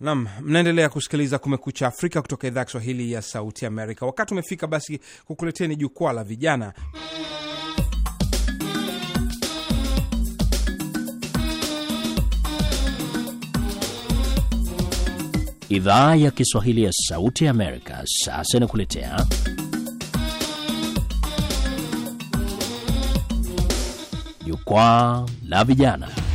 Nam, mnaendelea kusikiliza Kumekucha Afrika kutoka idhaa ya Kiswahili ya Sauti Amerika. Wakati umefika basi kukuleteni jukwaa la vijana. Idhaa ya Kiswahili ya Sauti Amerika sasa inakuletea jukwaa la vijana.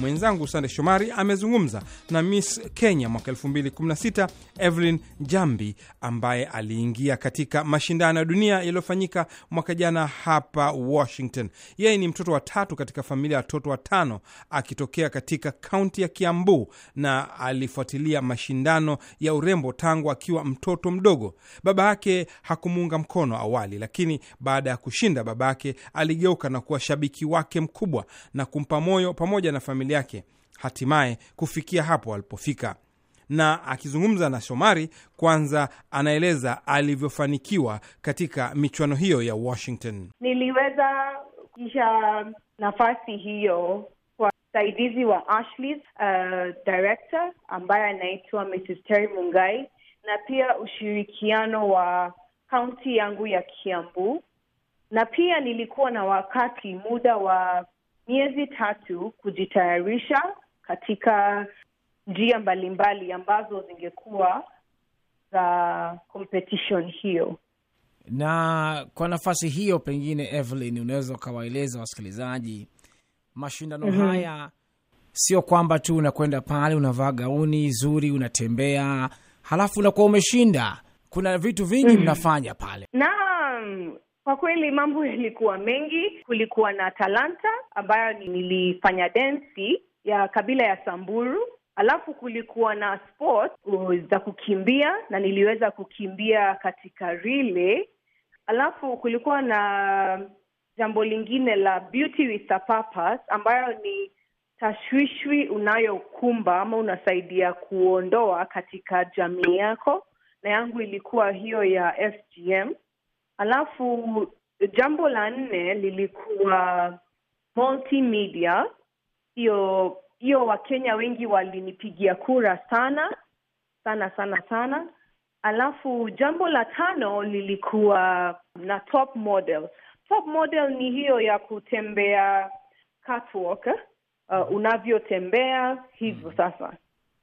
Mwenzangu Sande Shomari amezungumza na Miss Kenya mwaka 2016 Evelyn Jambi ambaye aliingia katika mashindano ya dunia yaliyofanyika mwaka jana hapa Washington. Yeye ni mtoto wa tatu katika familia ya watoto watano akitokea katika kaunti ya Kiambu na alifuatilia mashindano ya urembo tangu akiwa mtoto mdogo. Baba yake hakumuunga mkono awali, lakini baada ya kushinda, baba yake aligeuka na kuwa shabiki wake mkubwa na kumpa moyo pamoja na familia yake hatimaye kufikia hapo alipofika. Na akizungumza na Shomari, kwanza anaeleza alivyofanikiwa katika michuano hiyo ya Washington. Niliweza kisha nafasi hiyo kwa msaidizi wa Ashley, uh, director ambaye anaitwa Mrs. Terry Mungai, na pia ushirikiano wa kaunti yangu ya Kiambu, na pia nilikuwa na wakati muda wa miezi tatu kujitayarisha katika njia mbalimbali ambazo zingekuwa za competition hiyo. Na kwa nafasi hiyo, pengine Evelyn, unaweza ukawaeleza wasikilizaji mashindano mm -hmm. haya sio kwamba tu unakwenda pale unavaa gauni zuri unatembea halafu unakuwa umeshinda. Kuna vitu vingi Mhm. mnafanya pale. Naam, kwa kweli mambo yalikuwa mengi. Kulikuwa na talanta ambayo nilifanya densi ya kabila ya Samburu, alafu kulikuwa na sport za kukimbia na niliweza kukimbia katika relay, alafu kulikuwa na jambo lingine la beauty with a purpose ambayo ni tashwishwi unayokumba ama unasaidia kuondoa katika jamii yako, na yangu ilikuwa hiyo ya FGM. Alafu jambo la nne lilikuwa multimedia. Hiyo hiyo Wakenya wengi walinipigia kura sana sana sana sana. Alafu jambo la tano lilikuwa na top model. Top model ni hiyo ya kutembea catwalk, eh, uh, unavyotembea hivyo sasa.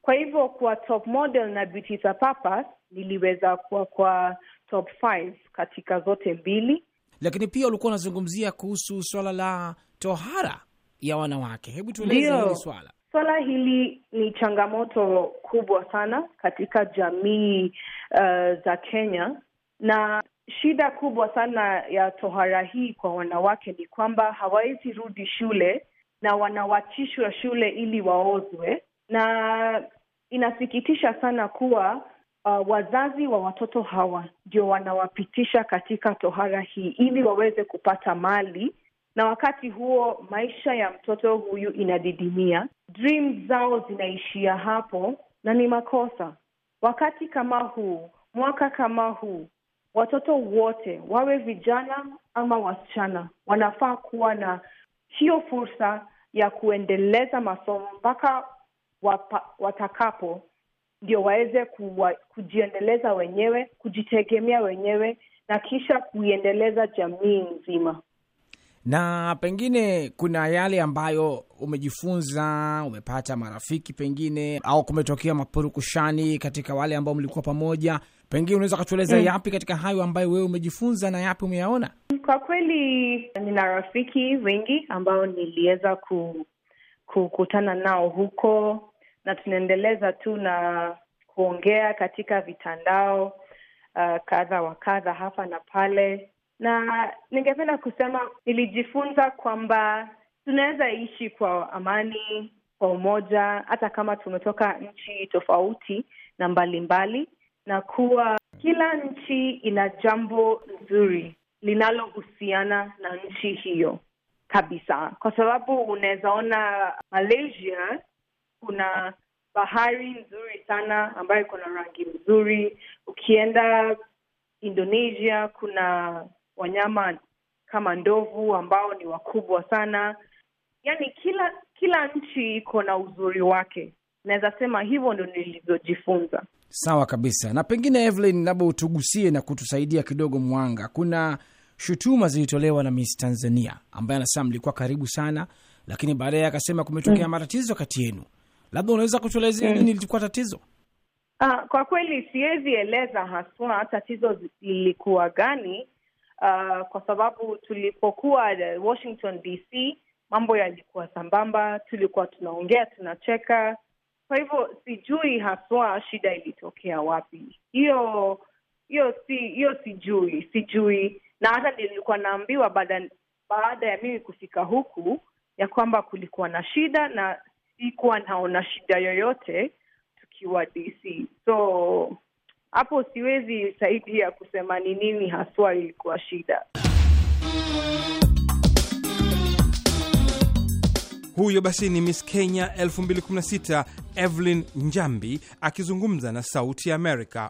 Kwa hivyo kwa top model na beauty za papa niliweza kuwa kwa top 5 katika zote mbili. Lakini pia ulikuwa unazungumzia kuhusu swala la tohara ya wanawake. Hebu tueleze hili swala. Swala hili ni changamoto kubwa sana katika jamii uh, za Kenya, na shida kubwa sana ya tohara hii kwa wanawake ni kwamba hawawezi rudi shule na wanawachishwa shule ili waozwe, na inasikitisha sana kuwa uh, wazazi wa watoto hawa ndio wanawapitisha katika tohara hii ili waweze kupata mali na wakati huo maisha ya mtoto huyu inadidimia, dream zao zinaishia hapo, na ni makosa. Wakati kama huu, mwaka kama huu, watoto wote wawe vijana ama wasichana, wanafaa kuwa na hiyo fursa ya kuendeleza masomo mpaka watakapo ndio waweze kuwa, kujiendeleza wenyewe, kujitegemea wenyewe na kisha kuiendeleza jamii nzima. Na pengine kuna yale ambayo umejifunza, umepata marafiki pengine, au kumetokea mapurukushani katika wale ambao mlikuwa pamoja, pengine unaweza ukatueleza Mm. yapi katika hayo ambayo wewe umejifunza na yapi umeyaona? Kwa kweli nina rafiki wengi ambao niliweza kukutana nao huko na tunaendeleza tu na kuongea katika vitandao uh, kadha wa kadha hapa na pale, na ningependa kusema nilijifunza kwamba tunaweza ishi kwa amani, kwa umoja, hata kama tumetoka nchi tofauti na mbalimbali, na kuwa kila nchi ina jambo nzuri linalohusiana na nchi hiyo kabisa, kwa sababu unaweza ona Malaysia kuna bahari nzuri sana ambayo iko na rangi mzuri. Ukienda Indonesia kuna wanyama kama ndovu ambao ni wakubwa sana. Yani kila kila nchi iko na uzuri wake. Naweza sema hivyo ndo nilivyojifunza. Sawa kabisa. Na pengine Evelyn, labda utugusie na kutusaidia kidogo mwanga. Kuna shutuma zilitolewa na Miss Tanzania ambaye anasema mlikuwa karibu sana, lakini baadaye akasema kumetokea matatizo kati yenu. Labda unaweza kutuelezea nini lilikuwa tatizo? Uh, kwa kweli siwezi eleza haswa tatizo lilikuwa gani, uh, kwa sababu tulipokuwa Washington DC mambo yalikuwa sambamba, tulikuwa tunaongea tunacheka. Kwa hivyo sijui haswa shida ilitokea wapi. Hiyo hiyo si hiyo sijui, sijui. Na hata nilikuwa naambiwa baada baada ya mimi kufika huku ya kwamba kulikuwa na shida, na sikuwa naona shida yoyote tukiwa DC. So hapo siwezi saidia kusema ni nini haswa ilikuwa shida. Huyo basi ni Miss Kenya 2016 Evelyn Njambi akizungumza na Sauti Amerika,